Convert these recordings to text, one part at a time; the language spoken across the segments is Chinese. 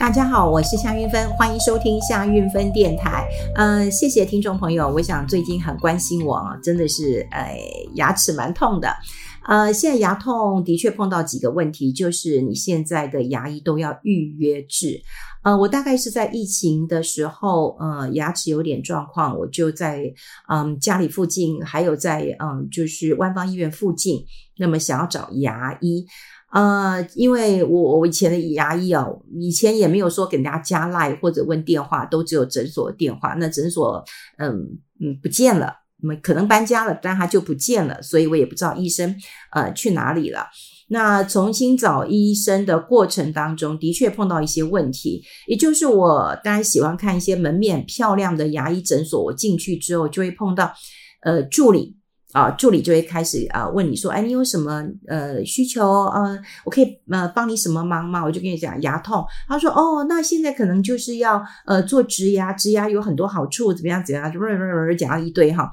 大家好，我是夏韵芬，欢迎收听夏韵芬电台。呃，谢谢听众朋友，我想最近很关心我啊，真的是，呃，牙齿蛮痛的。呃，现在牙痛的确碰到几个问题，就是你现在的牙医都要预约制。呃，我大概是在疫情的时候，呃，牙齿有点状况，我就在嗯家里附近，还有在嗯就是万方医院附近，那么想要找牙医。呃，因为我我以前的牙医哦，以前也没有说给人家加赖或者问电话，都只有诊所电话。那诊所嗯嗯不见了，可能搬家了，但他就不见了，所以我也不知道医生呃去哪里了。那重新找医生的过程当中，的确碰到一些问题，也就是我当然喜欢看一些门面漂亮的牙医诊所，我进去之后就会碰到呃助理。啊，助理就会开始啊问你说，哎，你有什么呃需求？呃，我可以呃帮你什么忙吗？我就跟你讲牙痛。他说，哦，那现在可能就是要呃做植牙，植牙有很多好处，怎么样怎么样，就讲了一堆哈。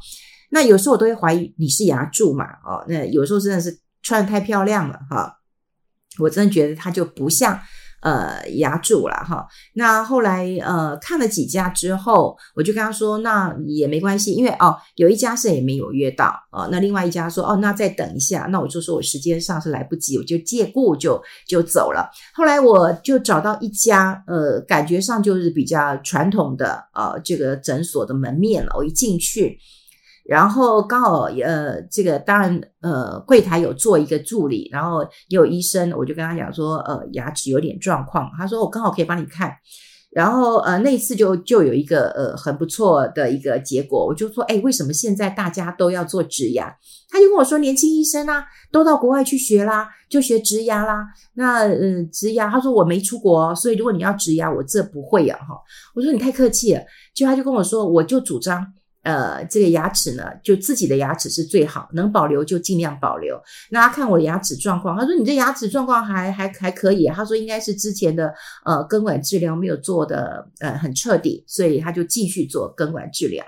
那有时候我都会怀疑你是牙蛀嘛，哦，那有时候真的是穿得太漂亮了哈，我真的觉得他就不像。呃，牙住了哈。那后来呃看了几家之后，我就跟他说，那也没关系，因为哦有一家是也没有约到哦，那另外一家说哦，那再等一下，那我就说我时间上是来不及，我就借故就就走了。后来我就找到一家呃，感觉上就是比较传统的呃这个诊所的门面了。我一进去。然后刚好呃，这个当然呃，柜台有做一个助理，然后也有医生，我就跟他讲说，呃，牙齿有点状况。他说我刚好可以帮你看。然后呃，那一次就就有一个呃很不错的一个结果。我就说，哎，为什么现在大家都要做植牙？他就跟我说，年轻医生啊，都到国外去学啦，就学植牙啦。那呃，植牙，他说我没出国，所以如果你要植牙，我这不会啊哈。我说你太客气了。就他就跟我说，我就主张。呃，这个牙齿呢，就自己的牙齿是最好，能保留就尽量保留。那他看我的牙齿状况，他说你这牙齿状况还还还可以。他说应该是之前的呃根管治疗没有做的呃很彻底，所以他就继续做根管治疗。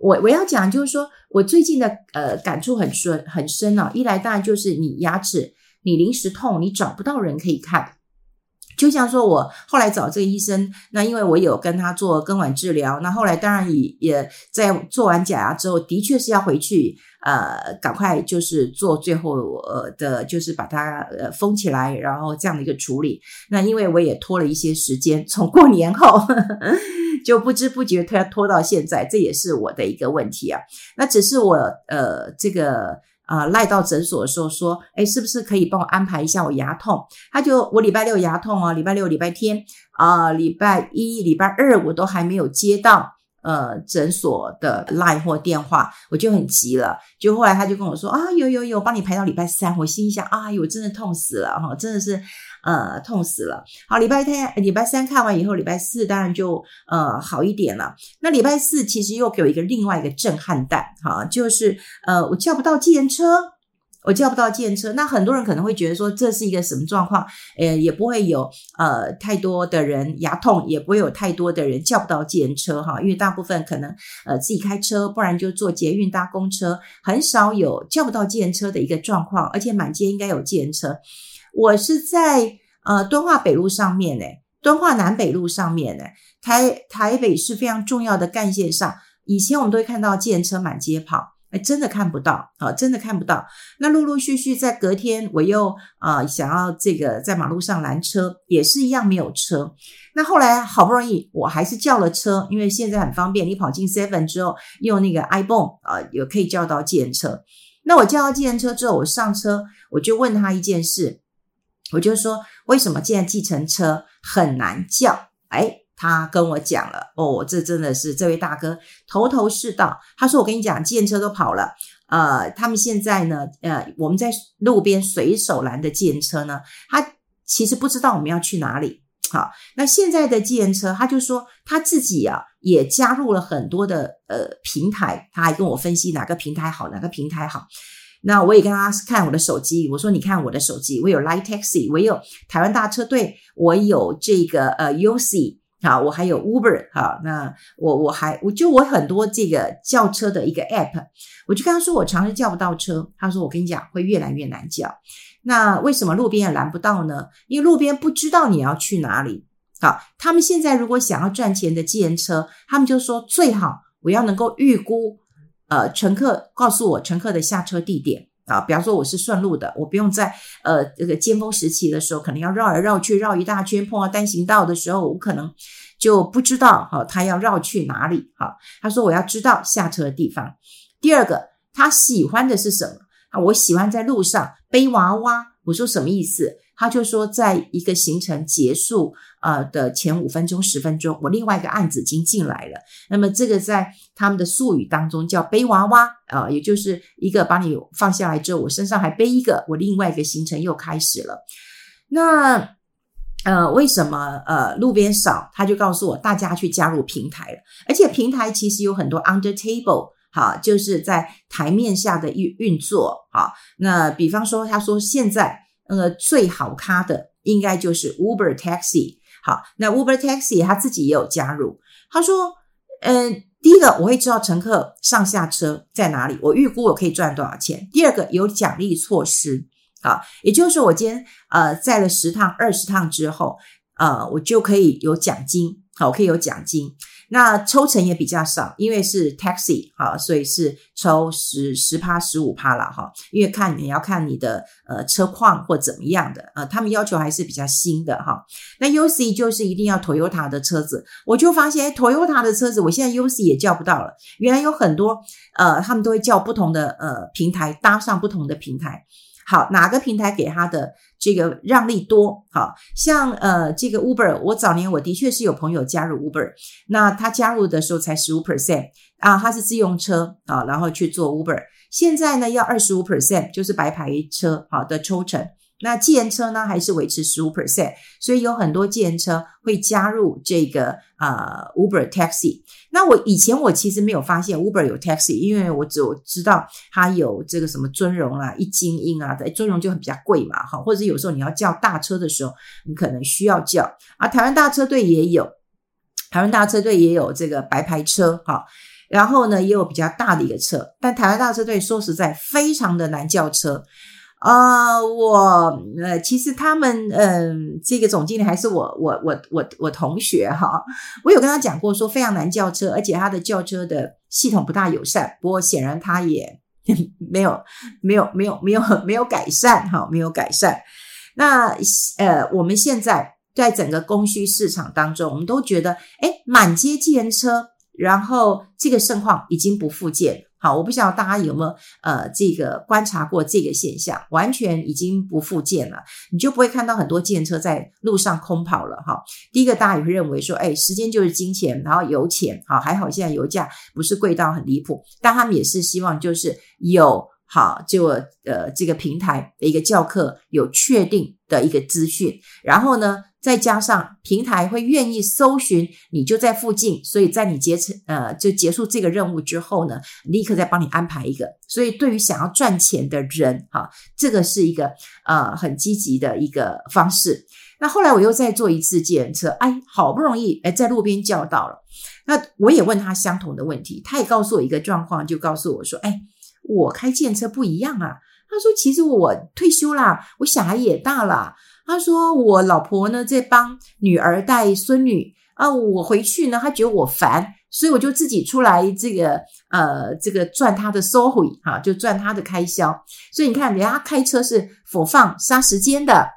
我我要讲就是说我最近的呃感触很深很深啊，一来当然就是你牙齿你临时痛，你找不到人可以看。就像说，我后来找这个医生，那因为我有跟他做根管治疗，那后来当然也也在做完假牙之后，的确是要回去，呃，赶快就是做最后呃的，就是把它呃封起来，然后这样的一个处理。那因为我也拖了一些时间，从过年后呵呵 就不知不觉拖拖到现在，这也是我的一个问题啊。那只是我呃这个。啊，赖到诊所的时候说，哎，是不是可以帮我安排一下我牙痛？他就我礼拜六牙痛哦，礼拜六、礼拜天啊，礼拜一、礼拜二我都还没有接到。呃，诊所的 line 或电话，我就很急了。就后来他就跟我说啊，有有有，帮你排到礼拜三。我心想啊，哟，真的痛死了哈，真的是呃痛死了。好，礼拜天、礼拜三看完以后，礼拜四当然就呃好一点了。那礼拜四其实又给我一个另外一个震撼弹哈，就是呃我叫不到计程车。我叫不到计程车，那很多人可能会觉得说，这是一个什么状况？呃，也不会有呃太多的人牙痛，也不会有太多的人叫不到计程车哈，因为大部分可能呃自己开车，不然就坐捷运搭公车，很少有叫不到计程车的一个状况，而且满街应该有计程车。我是在呃敦化北路上面诶，敦化南北路上面诶，台台北是非常重要的干线上，以前我们都会看到建车满街跑。哎，真的看不到啊！真的看不到。那陆陆续续在隔天，我又啊、想要这个在马路上拦车，也是一样没有车。那后来好不容易，我还是叫了车，因为现在很方便，你跑进 Seven 之后，用那个 ibon 啊，也可以叫到计程车。那我叫到计程车之后，我上车，我就问他一件事，我就说为什么现在计程车很难叫？哎。他跟我讲了，哦，这真的是这位大哥头头是道。他说：“我跟你讲，计程车都跑了，呃，他们现在呢，呃，我们在路边随手拦的计程车呢，他其实不知道我们要去哪里。好，那现在的计程车，他就说他自己啊也加入了很多的呃平台，他还跟我分析哪个平台好，哪个平台好。那我也跟他看我的手机，我说你看我的手机，我有 Line Taxi，我有台湾大车队，我有这个呃 U C。好，我还有 Uber，哈，那我我还我就我很多这个叫车的一个 App，我就跟他说我常常叫不到车，他说我跟你讲会越来越难叫，那为什么路边也拦不到呢？因为路边不知道你要去哪里好，他们现在如果想要赚钱的计程车，他们就说最好我要能够预估，呃，乘客告诉我乘客的下车地点啊，比方说我是顺路的，我不用在呃这个尖峰时期的时候，可能要绕来绕去绕一大圈，碰到单行道的时候，我可能就不知道哈，他要绕去哪里哈。他说我要知道下车的地方。第二个，他喜欢的是什么啊？我喜欢在路上背娃娃。我说什么意思？他就说，在一个行程结束呃的前五分钟、十分钟，我另外一个案子已经进来了。那么这个在他们的术语当中叫背娃娃啊、也就是一个把你放下来之后，我身上还背一个，我另外一个行程又开始了。那呃，为什么呃路边少？他就告诉我，大家去加入平台了，而且平台其实有很多 under table，好，就是在台面下的运运作。好，那比方说，他说现在。呃，最好咖的应该就是 Uber Taxi。好，那 Uber Taxi 他自己也有加入。他说，嗯、第一个我会知道乘客上下车在哪里，我预估我可以赚多少钱。第二个有奖励措施，好，也就是说我今天呃载了十趟、二十趟之后，呃，我就可以有奖金，好，可以有奖金。那抽成也比较少，因为是 taxi 哈，所以是抽十十趴十五趴了哈。因为看你要看你的呃车况或怎么样的，呃，他们要求还是比较新的哈。那 UC 就是一定要 Toyota 的车子，我就发现 Toyota 的车子，我现在 UC 也叫不到了。原来有很多呃，他们都会叫不同的呃平台搭上不同的平台。好，哪个平台给他的这个让利多？好像呃，这个 Uber，我早年我的确是有朋友加入 Uber，那他加入的时候才十五 percent 啊，他是自用车啊，然后去做 Uber，现在呢要二十五 percent，就是白牌车好的抽成。那计程车呢，还是维持十五 percent，所以有很多计程车会加入这个呃 Uber Taxi。那我以前我其实没有发现 Uber 有 Taxi，因为我只有知道它有这个什么尊荣啊、一精英啊，在尊荣就很比较贵嘛，哈，或者有时候你要叫大车的时候，你可能需要叫啊。台湾大车队也有，台湾大车队也有这个白牌车，哈，然后呢也有比较大的一个车，但台湾大车队说实在非常的难叫车。啊、我呃，其实他们嗯、这个总经理还是我我我我我同学哈，我有跟他讲过，说非常难叫车，而且他的叫车的系统不大友善。不过显然他也 没有没有没有没有没有改善哈，没有改善。那呃，我们现在在整个供需市场当中，我们都觉得，哎，满街计程车，然后这个盛况已经不复见。好，我不晓得大家有没有呃这个观察过这个现象，完全已经不复见了，你就不会看到很多建车在路上空跑了哈。第一个，大家也会认为说，哎，时间就是金钱，然后油钱，好，还好现在油价不是贵到很离谱，但他们也是希望就是有好就呃这个平台的一个教课有确定的一个资讯，然后呢。再加上平台会愿意搜寻你就在附近，所以在你结成呃就结束这个任务之后呢，立刻再帮你安排一个。所以对于想要赚钱的人，哈，这个是一个呃很积极的一个方式。那后来我又再坐一次计程车，哎，好不容易哎在路边叫到了。那我也问他相同的问题，他也告诉我一个状况，就告诉我说，哎，我开计程车不一样啊。他说，其实我退休啦，我小孩也大了。他说：“我老婆呢，在帮女儿带孙女啊。我回去呢，她觉得我烦，所以我就自己出来这个呃，这个赚他的收回哈，就赚他的开销。所以你看，人家开车是佛放杀时间的，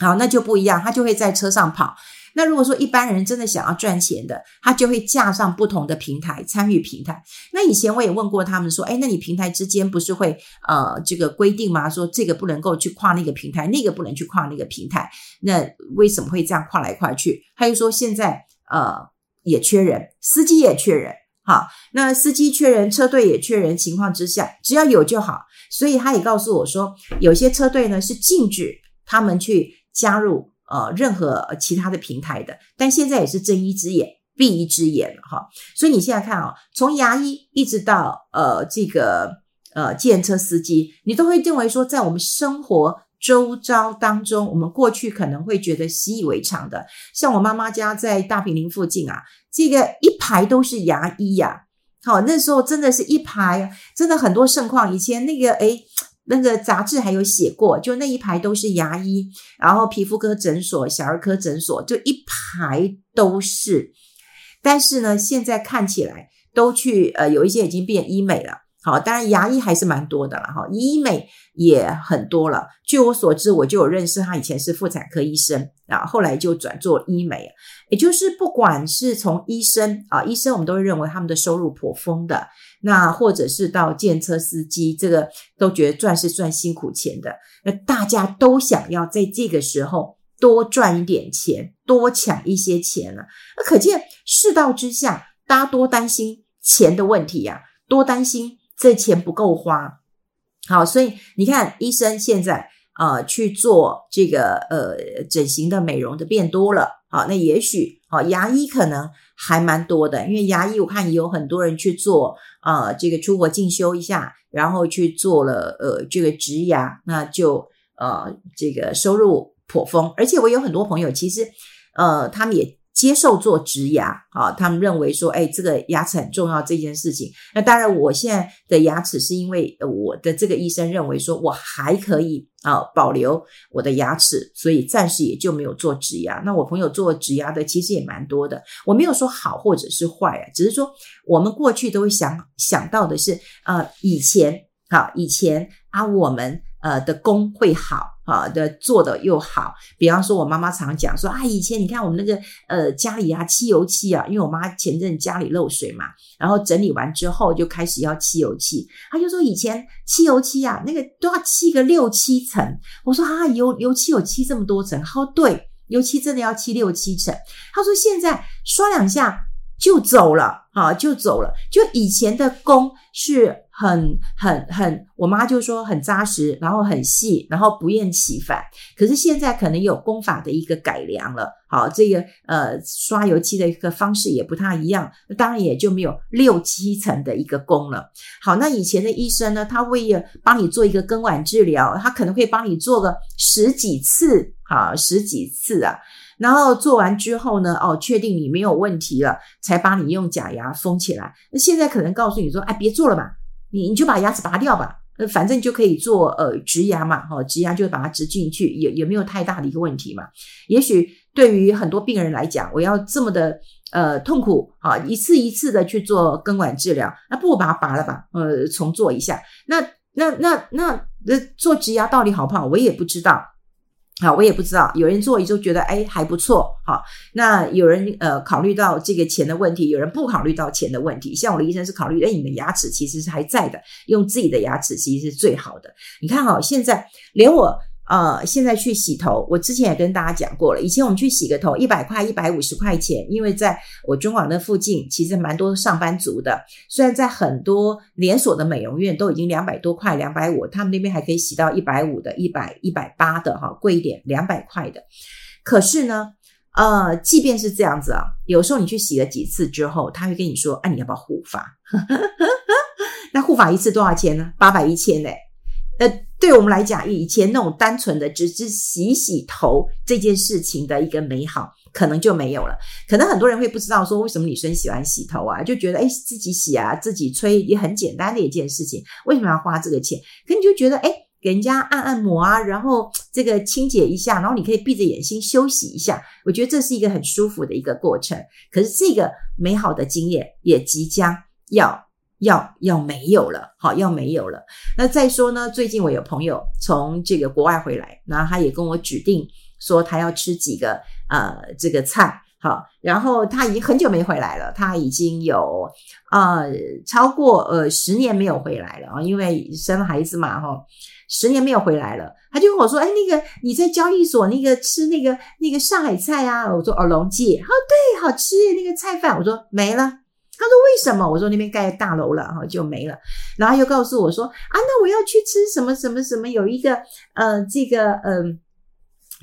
好，那就不一样，他就会在车上跑。”那如果说一般人真的想要赚钱的，他就会架上不同的平台参与平台。那以前我也问过他们说，哎，那你平台之间不是会呃这个规定吗？说这个不能够去跨那个平台，那个不能去跨那个平台。那为什么会这样跨来跨去？他就说现在呃也缺人，司机也缺人，好，那司机缺人，车队也缺人，情况之下只要有就好。所以他也告诉我说，有些车队呢是禁止他们去加入。呃，任何其他的平台的，但现在也是睁一只眼闭一只眼了哈。所以你现在看啊、哦，从牙医一直到呃这个呃计程车司机，你都会认为说，在我们生活周遭当中，我们过去可能会觉得习以为常的，像我妈妈家在大坪林附近啊，这个一排都是牙医呀、好，那时候真的是一排，真的很多盛况。以前那个诶那个杂志还有写过，就那一排都是牙医，然后皮肤科诊所、小儿科诊所，就一排都是。但是呢，现在看起来都去呃，有一些已经变医美了。好，当然牙医还是蛮多的了哈，医美也很多了。据我所知，我就有认识他以前是妇产科医生啊，后来就转做医美。也就是不管是从医生啊，医生我们都会认为他们的收入颇丰的，那或者是到建车司机，这个都觉得赚是赚辛苦钱的。那大家都想要在这个时候多赚一点钱，多抢一些钱了。那可见世道之下，大家多担心钱的问题呀，多担心。这钱不够花，好，所以你看，医生现在、呃、去做这个呃整形的美容的变多了，好，那也许好牙医可能还蛮多的，因为牙医我看也有很多人去做、呃，这个出国进修一下，然后去做了呃这个植牙，那就呃这个收入颇丰，而且我有很多朋友其实呃他们也。接受做植牙啊，他们认为说，哎，这个牙齿很重要这件事情。那当然，我现在的牙齿是因为我的这个医生认为说我还可以啊保留我的牙齿，所以暂时也就没有做植牙。那我朋友做植牙的其实也蛮多的，我没有说好或者是坏啊，只是说我们过去都会想想到的是，呃，以前啊，以前啊，我们呃的工会好。啊的做的又好，比方说，我妈妈常讲说啊，以前你看我们那个呃家里啊漆油漆啊，因为我妈前阵家里漏水嘛，然后整理完之后就开始要漆油漆，她就说以前漆油漆啊，那个都要漆个六七层。我说啊，油油漆有漆这么多层？她说对，油漆真的要漆六七层。她说现在刷两下就走了，啊，就走了。就以前的工是。很很很，我妈就说很扎实，然后很细，然后不厌其烦。可是现在可能有工法的一个改良了，好，这个呃刷油漆的一个方式也不太一样，当然也就没有六七层的一个工了。好，那以前的医生呢，他为了帮你做一个根管治疗，他可能会帮你做个十几次，好，十几次啊，然后做完之后呢，哦，确定你没有问题了，才帮你用假牙封起来。那现在可能告诉你说，哎，别做了吧。你你就把牙齿拔掉吧，呃，反正就可以做呃植牙嘛，哈，植牙就把它植进去，也也没有太大的一个问题嘛。也许对于很多病人来讲，我要这么的呃痛苦啊，一次一次的去做根管治疗，那不如把它拔了吧，呃，重做一下。那那那那那做植牙到底好不好，我也不知道。好，我也不知道，有人做也就觉得哎还不错，好，那有人呃考虑到这个钱的问题，有人不考虑到钱的问题。像我的医生是考虑，哎，你的牙齿其实是还在的，用自己的牙齿其实是最好的。你看哈，现在连我。呃，现在去洗头，我之前也跟大家讲过了。以前我们去洗个头，一百块、一百五十块钱，因为在我中广那附近，其实蛮多上班族的。虽然在很多连锁的美容院都已经两百多块、两百五，他们那边还可以洗到一百五的、一百、一百八的，哈，贵一点两百块的。可是呢，呃，即便是这样子啊，有时候你去洗了几次之后，他会跟你说：“哎、啊，你要不要护发？” 那护发一次多少钱呢？八百、一千嘞。呃，对我们来讲，以前那种单纯的只是洗洗头这件事情的一个美好，可能就没有了。可能很多人会不知道说，为什么女生喜欢洗头啊？就觉得哎，自己洗啊，自己吹也很简单的一件事情，为什么要花这个钱？可你就觉得哎，给人家按按摩啊，然后这个清洁一下，然后你可以闭着眼睛休息一下，我觉得这是一个很舒服的一个过程。可是这个美好的经验也即将要。要要没有了，好，要没有了。那再说呢，最近我有朋友从这个国外回来，然后他也跟我指定说他要吃几个呃这个菜，好，然后他已经很久没回来了，他已经有呃超过呃十年没有回来了啊，因为生孩子嘛，哈，十年没有回来了。他就跟我说，哎，那个你在交易所那个吃那个那个上海菜啊？我说哦，龙记，哦对，好吃那个菜饭，我说没了。他说：“为什么？”我说：“那边盖大楼了，哈，就没了。”然后又告诉我说：“啊，那我要去吃什么什么什么？有一个呃，这个嗯、呃，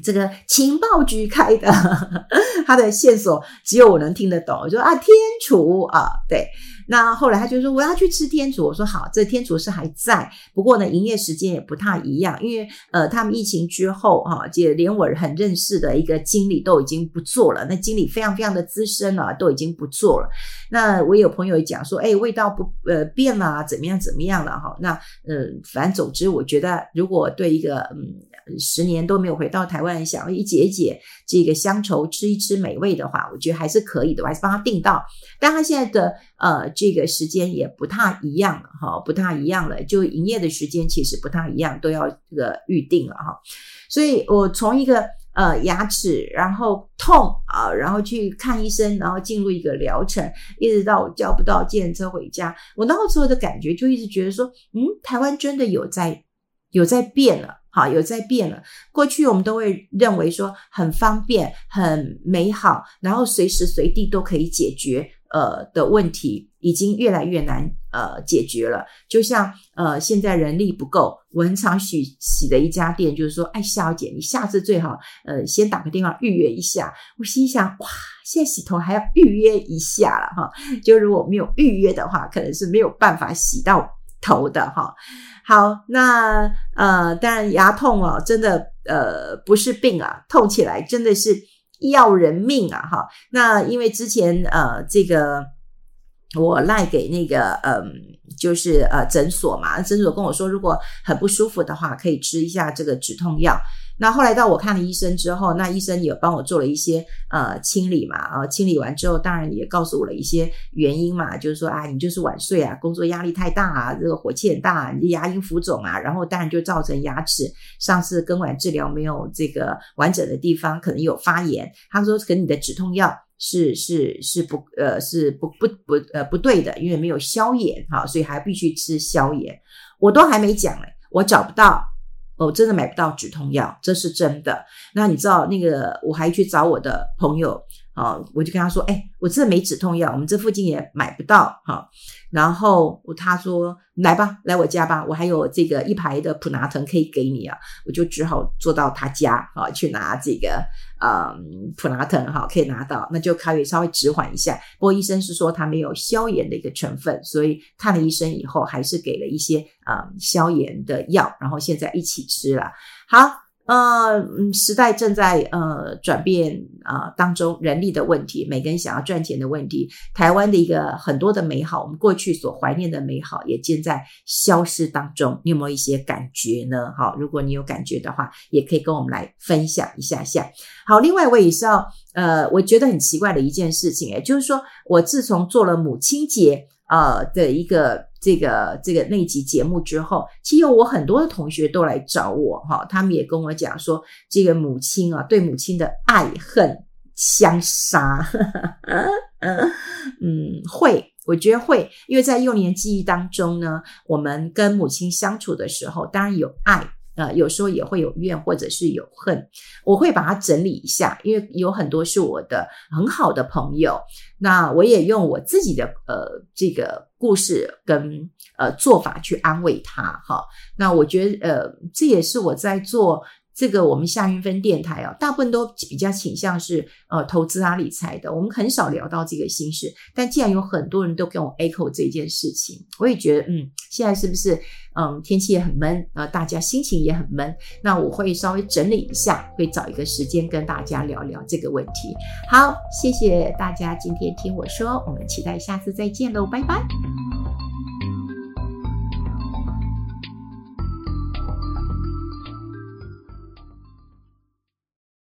这个情报局开的，他的线索只有我能听得懂。”我说：“啊，天厨啊，对。”那后来他就说我要去吃天厨，我说好，这天厨是还在，不过呢，营业时间也不太一样，因为呃，他们疫情之后哈，就连我很认识的一个经理都已经不做了，那经理非常非常的资深了，都已经不做了。那我有朋友讲说，哎，味道不呃变了，怎么样怎么样了哈？那呃，反正总之，我觉得如果对一个嗯十年都没有回到台湾，想一解一解这个乡愁，吃一吃美味的话，我觉得还是可以的，我还是帮他订到。但他现在的呃这个时间也不太一样了哈，不太一样了，就营业的时间其实不太一样，都要这个预定了哈。所以我从一个呃牙齿然后痛啊，然后去看医生，然后进入一个疗程，一直到我叫不到计程车回家，我那个时候的感觉就一直觉得说，嗯，台湾真的有在有在变了。好，有在变了。过去我们都会认为说很方便、很美好，然后随时随地都可以解决呃的问题，已经越来越难呃解决了。就像呃现在人力不够，我很常洗洗的一家店，就是说，哎，小姐，你下次最好呃先打个电话预约一下。我心想，哇，现在洗头还要预约一下了哈。就如果没有预约的话，可能是没有办法洗到头的哈。好，那呃，当然牙痛哦，真的呃不是病啊，痛起来真的是要人命啊！哈，那因为之前呃这个我赖给那个嗯、就是呃诊所嘛，诊所跟我说，如果很不舒服的话，可以吃一下这个止痛药。那后来到我看了医生之后，那医生也帮我做了一些呃清理嘛，啊、呃，清理完之后，当然也告诉我了一些原因嘛，就是说啊，你就是晚睡啊，工作压力太大啊，这个火气很大啊，你牙龈浮肿啊，然后当然就造成牙齿上次根管治疗没有这个完整的地方，可能有发炎。他说，可你的止痛药是是是不呃是不不不呃不对的，因为没有消炎哈，所以还必须吃消炎。我都还没讲嘞，我找不到。我真的买不到止痛药，这是真的。那你知道那个，我还去找我的朋友啊，我就跟他说：“哎，我这没止痛药，我们这附近也买不到哈。”然后他说：“来吧，来我家吧，我还有这个一排的普拿藤可以给你啊。”我就只好坐到他家啊，去拿这个嗯普拿藤哈，可以拿到，那就可以稍微止缓一下。不过医生是说他没有消炎的一个成分，所以看了医生以后，还是给了一些嗯消炎的药，然后现在一起吃了。好。呃，时代正在呃转变啊，呃，当中，人力的问题，每个人想要赚钱的问题，台湾的一个很多的美好，我们过去所怀念的美好，也正在消失当中。你有没有一些感觉呢？好，如果你有感觉的话，也可以跟我们来分享一下下。好，另外我也是要呃，我觉得很奇怪的一件事情，诶，就是说我自从做了母亲节呃的一个。这个这个那集节目之后，其实有我很多的同学都来找我哈，他们也跟我讲说，这个母亲啊，对母亲的爱恨相杀，嗯，会，我觉得会，因为在幼年记忆当中呢，我们跟母亲相处的时候，当然有爱。呃，有时候也会有怨，或者是有恨，我会把它整理一下，因为有很多是我的很好的朋友，那我也用我自己的呃这个故事跟呃做法去安慰他哈。那我觉得呃这也是我在做。这个我们夏云芬电台啊，大部分都比较倾向是呃投资啊理财的，我们很少聊到这个心事。但既然有很多人都跟我 echo 这件事情，我也觉得嗯，现在是不是嗯天气也很闷啊，呃，大家心情也很闷，那我会稍微整理一下，会找一个时间跟大家聊聊这个问题。好，谢谢大家今天听我说，我们期待下次再见喽，拜拜。